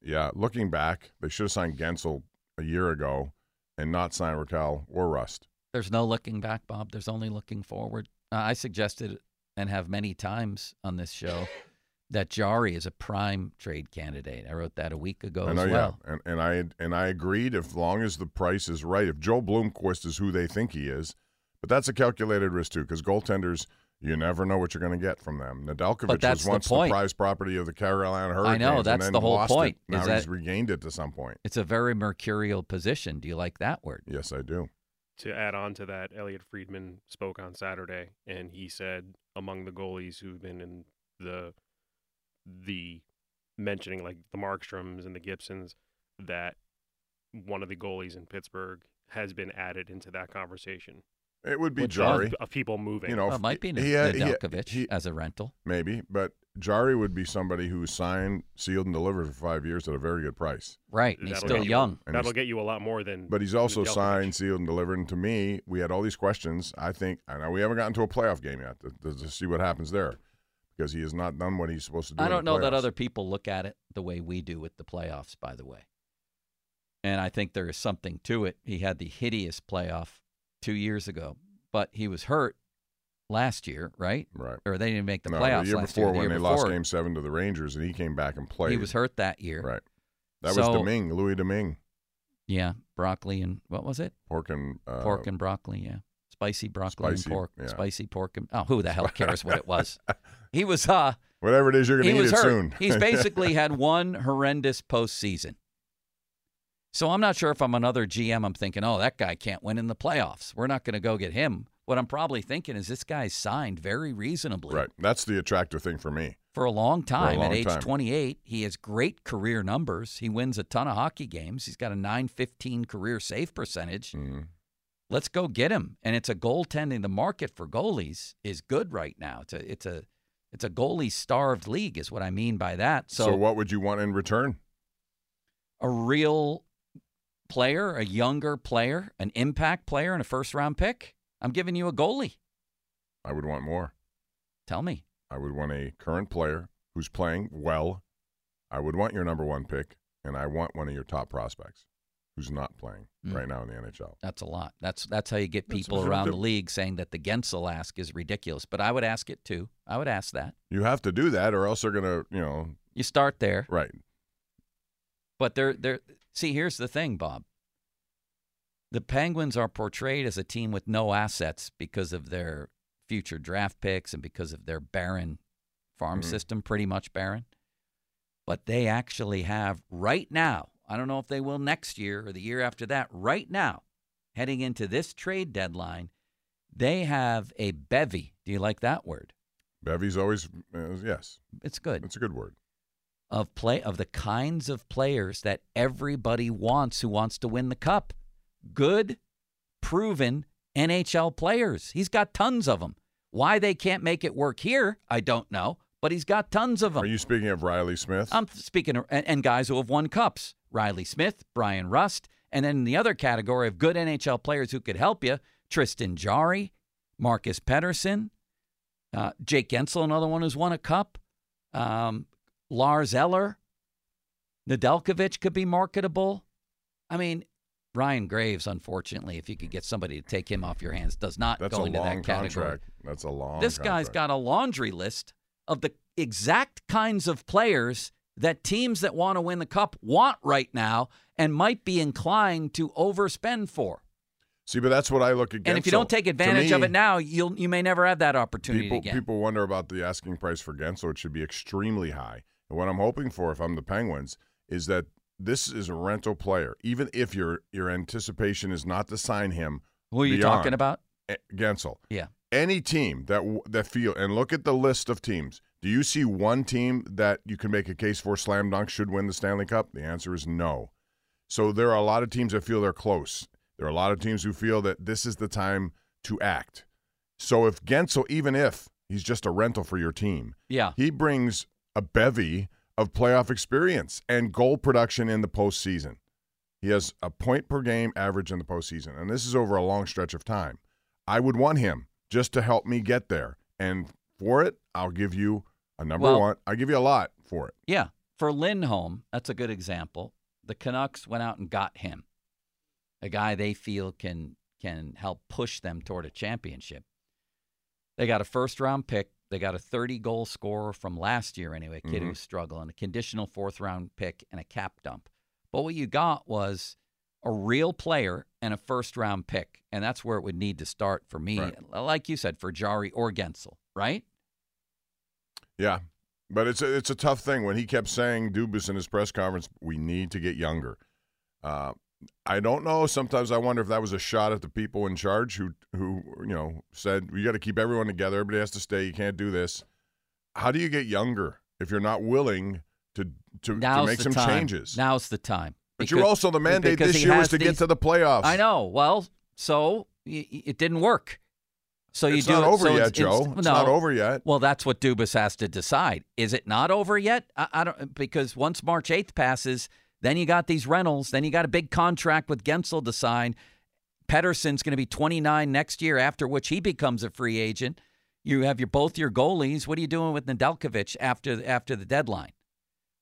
Yeah, looking back, they should have signed Guentzel a year ago and not signed Rakell or Rust. There's no looking back, Bob. There's only looking forward. Uh, I suggested and have many times on this show that Jarry is a prime trade candidate. I wrote that a week ago I know, as well. yeah, and and I and I agreed. If long as the price is right, if Joel Blomqvist is who they think he is, but that's a calculated risk too, because goaltenders. You never know what you're going to get from them. Nedeljkovic that's was the once the, point. prize property of the Carolina Hurricanes. I know, and that's the whole lost it. point, Now he's that- regained it to some point. It's a very mercurial position. Do you like that word? Yes, I do. To add on to that, Elliotte Friedman spoke on Saturday, and he said among the goalies who've been in the the mentioning like the Markstroms and the Gibsons that one of the goalies in Pittsburgh has been added into that conversation. It would be Which Jarry. Of, of people moving. You know, Well, it might be he had- he Nedeljkovic he- as a rental. maybe, but Jarry would be somebody who signed, sealed, and delivered for five years at a very good price. Right. and He's That'll still get you- young. And that'll get you a lot more than. But he's also Nedeljkovic. signed, sealed, and delivered. And to me, we had all these questions. I think, I know we haven't gotten to a playoff game yet to, to, to see what happens there because he has not done what he's supposed to do. I in the don't know that other people look at it the way we do with the playoffs, by the way. And I think there is something to it. He had the hideous playoff two years ago, but he was hurt last year, right? Right. Or they didn't make the no, playoffs the year last before year. The when year they lost Game Seven to the Rangers, and he came back and played. He was hurt that year. Right. That So- was Domingue, Louis Domingue, Yeah, broccoli and what was it? pork and uh, pork and broccoli. Yeah, spicy broccoli spicy, and pork. yeah. Spicy pork and oh, who the hell cares what it was? He was uh whatever it is you're going to eat it hurt. soon. He's basically had one horrendous postseason. So I'm not sure if I'm another GM. I'm thinking, oh, that guy can't win in the playoffs. We're not going to go get him. What I'm probably thinking is this guy's signed very reasonably right. That's the attractive thing for me. for a long time. long At age time. 28, he has great career numbers. He wins a ton of hockey games. He's got a 915 career save percentage. Mhm. Let's go get him. And it's a goaltending. The market for goalies is good right now. It's a it's a it's a goalie starved league, is what I mean by that. So, So, what would you want in return? a real player, a younger player, an impact player, and a first round pick. I'm giving you a goalie. I would want more. Tell me. I would want a current player who's playing well. I would want your number one pick, and I want one of your top prospects. who's not playing Mm. right now in the NHL. That's a lot. That's that's how you get people a- around the league saying that the Guentzel ask is ridiculous. But I would ask it too. I would ask that. You have to do that, or else they're gonna, you know, You start there. right. But they're they're see, here's the thing, Bob. The Penguins are portrayed as a team with no assets because of their future draft picks and because of their barren farm Mhm. system, pretty much barren. But they actually have right now, I don't know if they will next year or the year after that, right now, heading into this trade deadline, they have a bevy. Do you like that word? Bevy's always uh, yes. It's good. It's a good word. Of play of the kinds of players that everybody wants who wants to win the cup. Good, proven NHL players. He's got tons of them. Why they can't make it work here, I don't know, but he's got tons of them. Are you speaking of Reilly Smith? I'm speaking of, and, and guys who have won cups. Reilly Smith, Bryan Rust, and then in the other category of good NHL players who could help you, Tristan Jarry, Marcus Pettersson, uh, Jake Guentzel, another one who's won a cup, um, Lars Eller, Nedeljkovic could be marketable. I mean, Ryan Graves, unfortunately, if you could get somebody to take him off your hands, does not That's go into that category. contract. That's a long. This guy's got a laundry list of the exact kinds of players that teams that want to win the cup want right now and might be inclined to overspend for. See, but that's what I look at. and if you don't take advantage of it now, you'll you may never have that opportunity people, again. People wonder about the asking price for Guentzel. It should be extremely high. And what I'm hoping for, if I'm the Penguins, is that this is a rental player. Even if your your anticipation is not to sign him, Who are you talking about? Guentzel. Yeah. Any team that that feel and look at the list of teams. Do you see one team that you can make a case for slam dunk should win the Stanley Cup? The answer is no. So there are a lot of teams that feel they're close. There are a lot of teams who feel that this is the time to act. So if Guentzel, even if he's just a rental for your team, Yeah. he brings a bevy of playoff experience and goal production in the postseason. He has a point per game average in the postseason, and this is over a long stretch of time. I would want him just to help me get there, and for it, I'll give you a number Well- one. I'll give you a lot for it. Yeah. For Lindholm, that's a good example. The Canucks went out and got him. A guy they feel can can help push them toward a championship. They got a first round pick. They got a 30 goal scorer from last year anyway, a kid who Mhm. was struggling, a conditional fourth round pick and a cap dump. But what you got was a real player and a first round pick. And that's where it would need to start for me. Right. Like you said, for Jarry or Guentzel, right? Yeah, but it's a, it's a tough thing when he kept saying Dubas in his press conference, "We need to get younger." Uh, I don't know. Sometimes I wonder if that was a shot at the people in charge who who you know said we got to keep everyone together. Everybody has to stay. You can't do this. How do you get younger if you're not willing to to, to make some time. changes? Now's the time. But you're also the mandate this year is to get to the playoffs. I know. Well, so it didn't work. So you It's do not it- over so yet, it's- it's- Joe. It's no. not over yet. Well, that's what Dubas has to decide. Is it not over yet? I, I don't because once March eighth passes, then you got these rentals. Then you got a big contract with Guentzel to sign. Pettersson's going to be 29 next year, after which he becomes a free agent. You have your both your goalies. What are you doing with Nedeljkovic after after the deadline?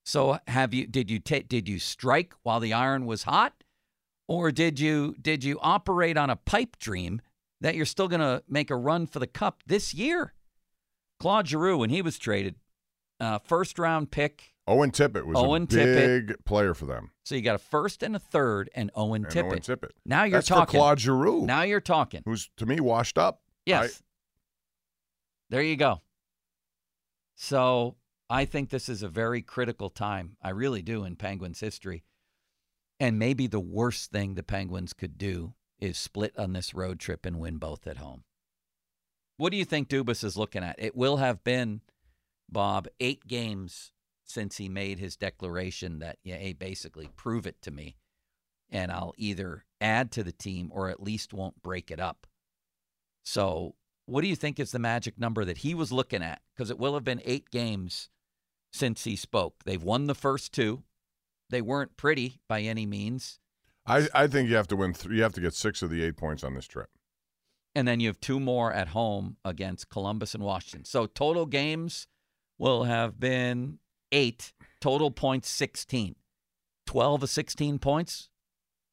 So have you did you did you strike while the iron was hot, or did you did you operate on a pipe dream that you're still going to make a run for the cup this year? Claude Giroux, when he was traded, uh, first round pick. Owen Tippett was Owen a Tippett. big player for them. So you got a first and a third, and Owen And Tippett. Owen Tippett. Now you're That's talking. for Claude Giroux. Now you're talking. who's to me washed up. Yes. there you go. So I think this is a very critical time. I really do in Penguins history. And maybe the worst thing the Penguins could do is split on this road trip and win both at home. What do you think Dubas is looking at? It will have been, Bob, eight games since he made his declaration that, yeah, hey, basically prove it to me, and mm-hmm. I'll either add to the team or at least won't break it up. So, what do you think is the magic number that he was looking at? Because it will have been eight games since he spoke. They've won the first two. They weren't pretty by any means. I, I think you have to win. Th- you have to get six of the eight points on this trip. And then you have two more at home against Columbus and Washington. So total games will have been eight. Total points 16. 12 of 16 points.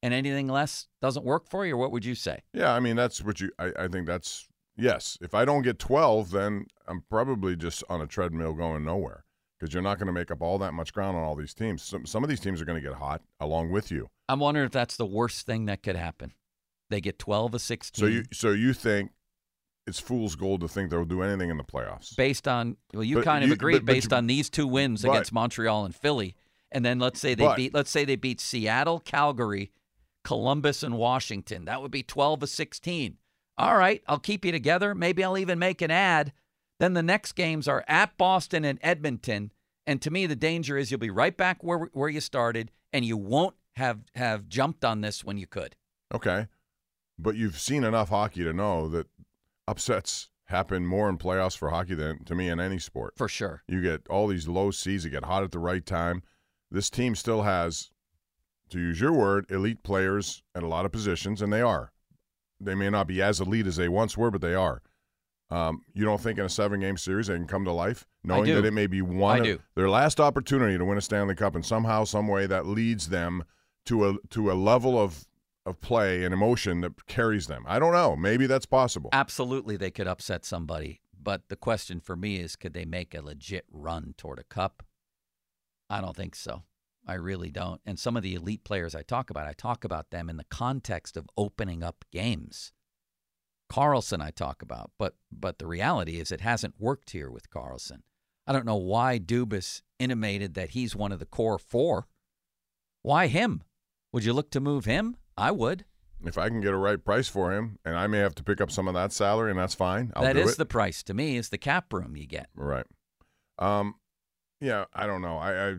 and anything less doesn't work for you, or what would you say? Yeah, I mean that's what you. I, I think that's yes. If I don't get twelve, then I'm probably just on a treadmill going nowhere because you're not going to make up all that much ground on all these teams. Some some of these teams are going to get hot along with you. I'm wondering if that's the worst thing that could happen. They get 12 or 16. So you so you think it's fool's gold to think they'll do anything in the playoffs? based on well, you But kind of you- agreed but- but based you- on these two wins against Montreal and Philly, and then let's say they beat let's say they beat Seattle, Calgary, Columbus, and Washington. That would be 12 of 16. All right, I'll keep you together. Maybe I'll even make an ad. Then the next games are at Boston and Edmonton. And to me, the danger is you'll be right back where where you started, and you won't have have jumped on this when you could. Okay, but you've seen enough hockey to know that upsets happen more in playoffs for hockey than to me in any sport. For sure. You get all these low seas that get hot at the right time. This team still has, to use your word, elite players at a lot of positions, and they are. They may not be as elite as they once were, but they are. Um, you don't think in a seven-game series they can come to life, knowing that it may be one of their last opportunity to win a Stanley Cup, and somehow, some way, that leads them to a to a level of of play and emotion that carries them. I don't know. Maybe that's possible. Absolutely, they could upset somebody. But the question for me is could they make a legit run toward a cup? I don't think so. I really don't. And some of the elite players I talk about, I talk about them in the context of opening up games. Karlsson I talk about, but but the reality is it hasn't worked here with Karlsson. I don't know why Dubas intimated that he's one of the core four. Why him? Would you look to move him? I would. If I can get a right price for him, and I may have to pick up some of that salary, and that's fine. I'll That is it. the price to me. Is the cap room you get. right. Um, yeah, I don't know. I I,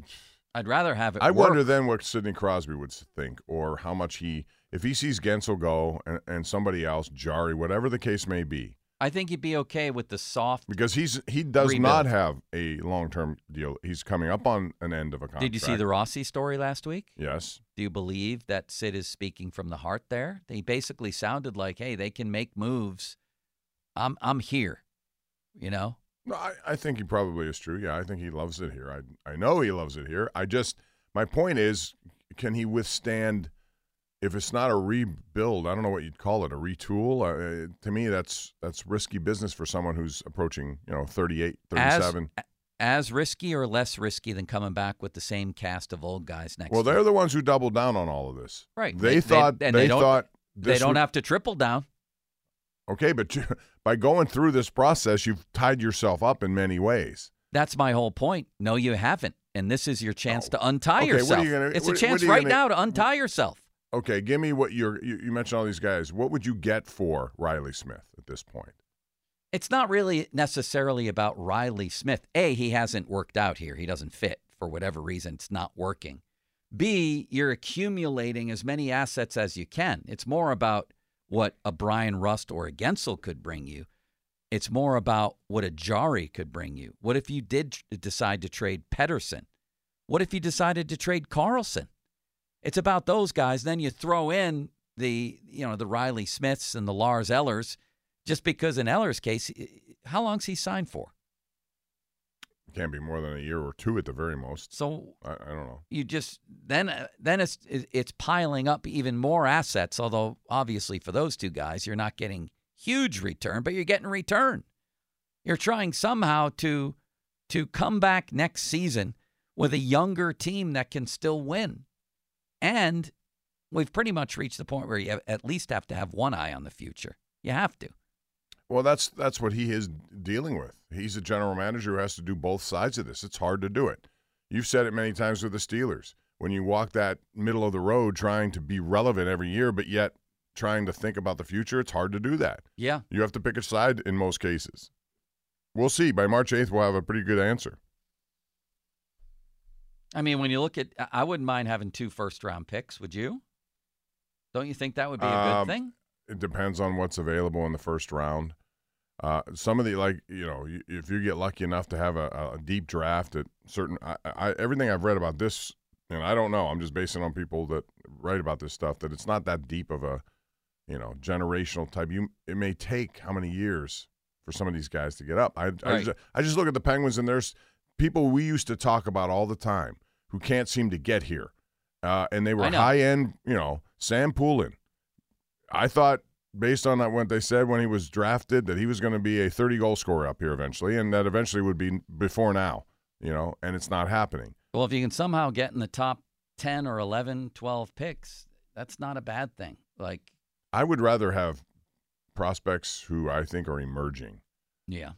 I'd rather have it. I work. wonder then what Sidney Crosby would think, or how much he, if he sees Guentzel go and, and somebody else, Jarry, whatever the case may be, I think he'd be okay with the soft. because he's he does Rebuild. not have a long term deal. He's coming up on an end of a contract. Did you see the Rossi story last week? Yes. Do you believe that Sid is speaking from the heart there? He basically sounded like, "Hey, they can make moves. I'm I'm here." You know? No, I, I think he probably is true. Yeah, I think he loves it here. I I know he loves it here. I just my point is, can he withstand? If it's not a rebuild, I don't know what you'd call it, a retool. Uh, to me, that's that's risky business for someone who's approaching, you know, 38, 37. As as risky or less risky than coming back with the same cast of old guys next well, they're the ones who doubled down on all of this. Right. They, They- they- thought and they, they don't- thought they don't would- have to triple down. Okay, but you, by going through this process, you've tied yourself up in many ways. That's my whole point. No, you haven't. And this is your chance oh. to untie Okay, yourself. you gonna- it's what- a chance what are you right gonna- now to untie yourself. Okay, give me what you're. You, you mentioned all these guys. What would you get for Reilly Smith at this point? It's not really necessarily about Reilly Smith. A, he hasn't worked out here. He doesn't fit for whatever reason. It's not working. B, you're accumulating as many assets as you can. It's more about what a Bryan Rust or a Guentzel could bring you. It's more about what a Jarry could bring you. What if you did decide to trade Pettersson? What if you decided to trade Karlsson? It's about those guys. Then you throw in the you know the Reilly Smiths and the Lars Ellers, just because in Eller's case, how long's he signed for? Can't be more than a year or two at the very most. So I, I don't know. you just then uh, then it's it's piling up even more assets. Although obviously for those two guys, you're not getting huge return, but you're getting return. You're trying somehow to to come back next season with a younger team that can still win. And we've pretty much reached the point where you at least have to have one eye on the future. You have to. Well, that's that's what he is dealing with. He's a general manager who has to do both sides of this. It's hard to do it. You've said it many times with the Steelers. When you walk that middle of the road trying to be relevant every year, but yet trying to think about the future, it's hard to do that. Yeah. You have to pick a side in most cases. We'll see. By March 8th, we'll have a pretty good answer. I mean, when you look at, I- I wouldn't mind having two first round picks. Would you? Don't you think that would be a good Um, thing? It depends on what's available in the first round. Uh, some of the like you know, if you get lucky enough to have a, a deep draft at certain, I, I, everything I've read about this, and I don't know, I'm just basing on people that write about this stuff. That it's not that deep of a, you know, generational type. You it may take how many years for some of these guys to get up. I I, just, I just look at the Penguins and there's people we used to talk about all the time who can't seem to get here, uh, and they were high end, you know, Sam Poulin. I thought, based on that, what they said when he was drafted, that he was going to be a 30 goal scorer up here eventually, and that eventually would be before now, you know, and it's not happening. Well, if you can somehow get in the top 10 or 11, 12 picks, that's not a bad thing. Like, I would rather have prospects who I think are emerging. yeah.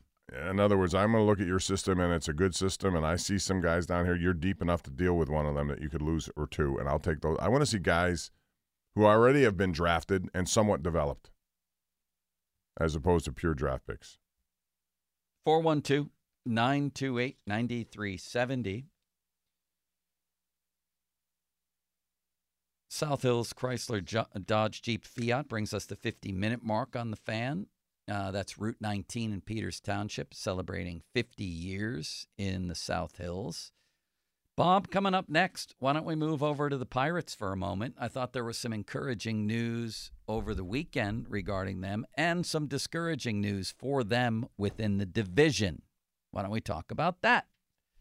In other words, I'm going to look at your system and it's a good system, and I see some guys down here. You're deep enough to deal with one of them that you could lose or two, and I'll take those. I want to see guys who already have been drafted and somewhat developed, as opposed to pure draft picks. 412 928 9370. South Hills Chrysler Dodge Jeep Fiat brings us the 50 minute mark on the fan. Uh, that's Route 19 in Peters Township, celebrating 50 years in the South Hills. Bob, coming up next, why don't we move over to the Pirates for a moment? I thought there was some encouraging news over the weekend regarding them and some discouraging news for them within the division. Why don't we talk about that?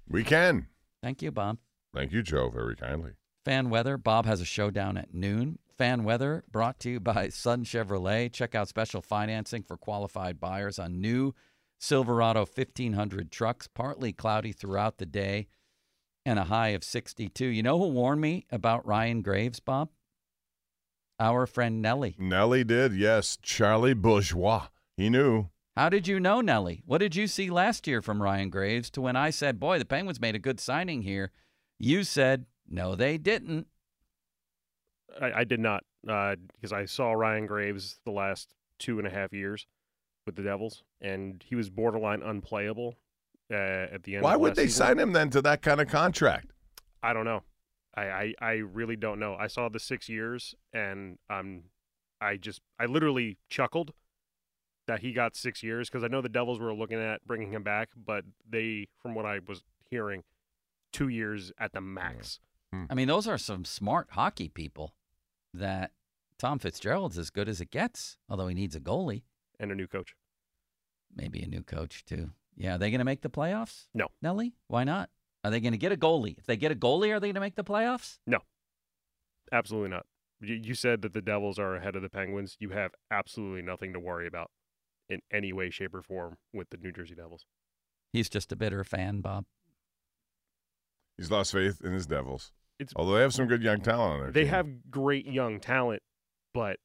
We can. Thank you, Bob. Thank you, Joe, very kindly. Fan weather. Bob has a showdown at noon. Fan weather brought to you by Sun Chevrolet. Check out special financing for qualified buyers on new Silverado 1500 trucks. Partly cloudy throughout the day and a high of 62. You know who warned me about Ryan Graves, Bob? Our friend Nellie. Nelly did, yes. Charlie Bourgeois. He knew. How did you know, Nellie? What did you see last year from Ryan Graves to when I said, boy, the Penguins made a good signing here? You said, no, they didn't. I, I did not uh, because I saw Ryan Graves the last two and a half years with the Devils, and he was borderline unplayable uh, at the end. Why of would they season. sign him then to that kind of contract? I don't know. I, I, I really don't know. I saw the six years, and um, I just I literally chuckled that he got six years because I know the Devils were looking at bringing him back, but they, from what I was hearing, two years at the max. I mean, those are some smart hockey people that Tom Fitzgerald's as good as it gets, although he needs a goalie. And a new coach. Maybe a new coach, too. Yeah, are they going to make the playoffs? No. Nelly? Why not? Are they going to get a goalie? If they get a goalie, are they going to make the playoffs? No, absolutely not. You, you said that the Devils are ahead of the Penguins. You have absolutely nothing to worry about in any way, shape, or form with the New Jersey Devils. He's just a bitter fan, Bob. He's lost faith in his Devils. It's- Although they have some good young talent on there. They have great young talent, but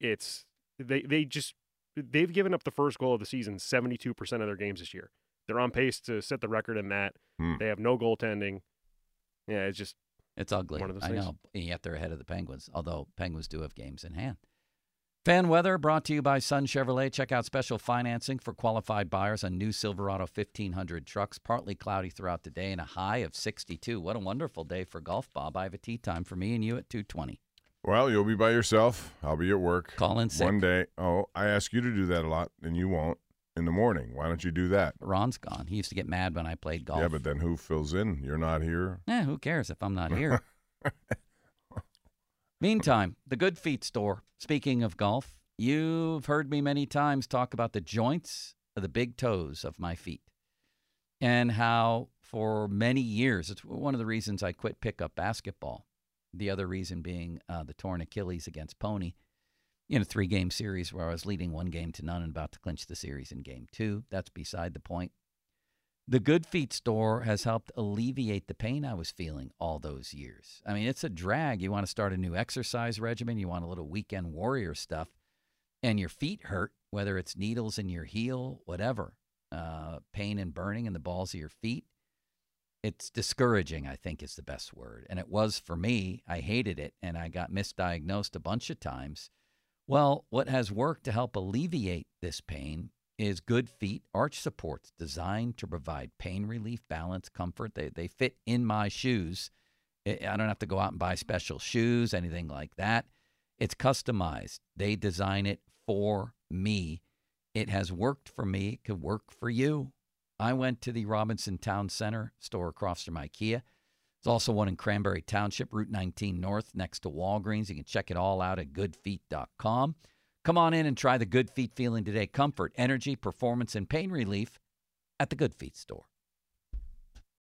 it's they they just they've given up the first goal of the season 72% of their games this year. They're on pace to set the record in that. Hmm. They have no goaltending. Yeah, it's just It's ugly. One of those I things. know. And yet they're ahead of the Penguins, although Penguins do have games in hand. Fan weather brought to you by Sun Chevrolet. Check out special financing for qualified buyers on new Silverado 1500 trucks. Partly cloudy throughout the day and a high of 62. What a wonderful day for golf, Bob. I have a tea time for me and you at 220. Well, you'll be by yourself. I'll be at work. Call in sick. One day. Oh, I ask you to do that a lot, and you won't in the morning. Why don't you do that? Ron's gone. He used to get mad when I played golf. Yeah, but then who fills in? You're not here. Eh, who cares if I'm not here? Meantime, the Good Feet store. Speaking of golf, you've heard me many times talk about the joints of the big toes of my feet and how for many years, it's one of the reasons I quit pickup basketball. The other reason being uh, the torn Achilles against Pony in a three game series where I was leading one game to none and about to clinch the series in game two. That's beside the point. The Good Feet store has helped alleviate the pain I was feeling all those years. I mean, it's a drag. You want to start a new exercise regimen, you want a little weekend warrior stuff, and your feet hurt, whether it's needles in your heel, whatever, uh, pain and burning in the balls of your feet. It's discouraging, I think is the best word. And it was for me. I hated it, and I got misdiagnosed a bunch of times. Well, what has worked to help alleviate this pain is Good Feet arch supports designed to provide pain relief, balance, comfort. They, they fit in my shoes. I don't have to go out and buy special shoes, anything like that. It's customized. They design it for me. It has worked for me. It could work for you. I went to the Robinson Town Center store across from IKEA. There's also one in Cranberry Township, Route 19 North, next to Walgreens. You can check it all out at goodfeet.com. Come on in and try the Good Feet feeling today. Comfort, energy, performance, and pain relief at the Good Feet store.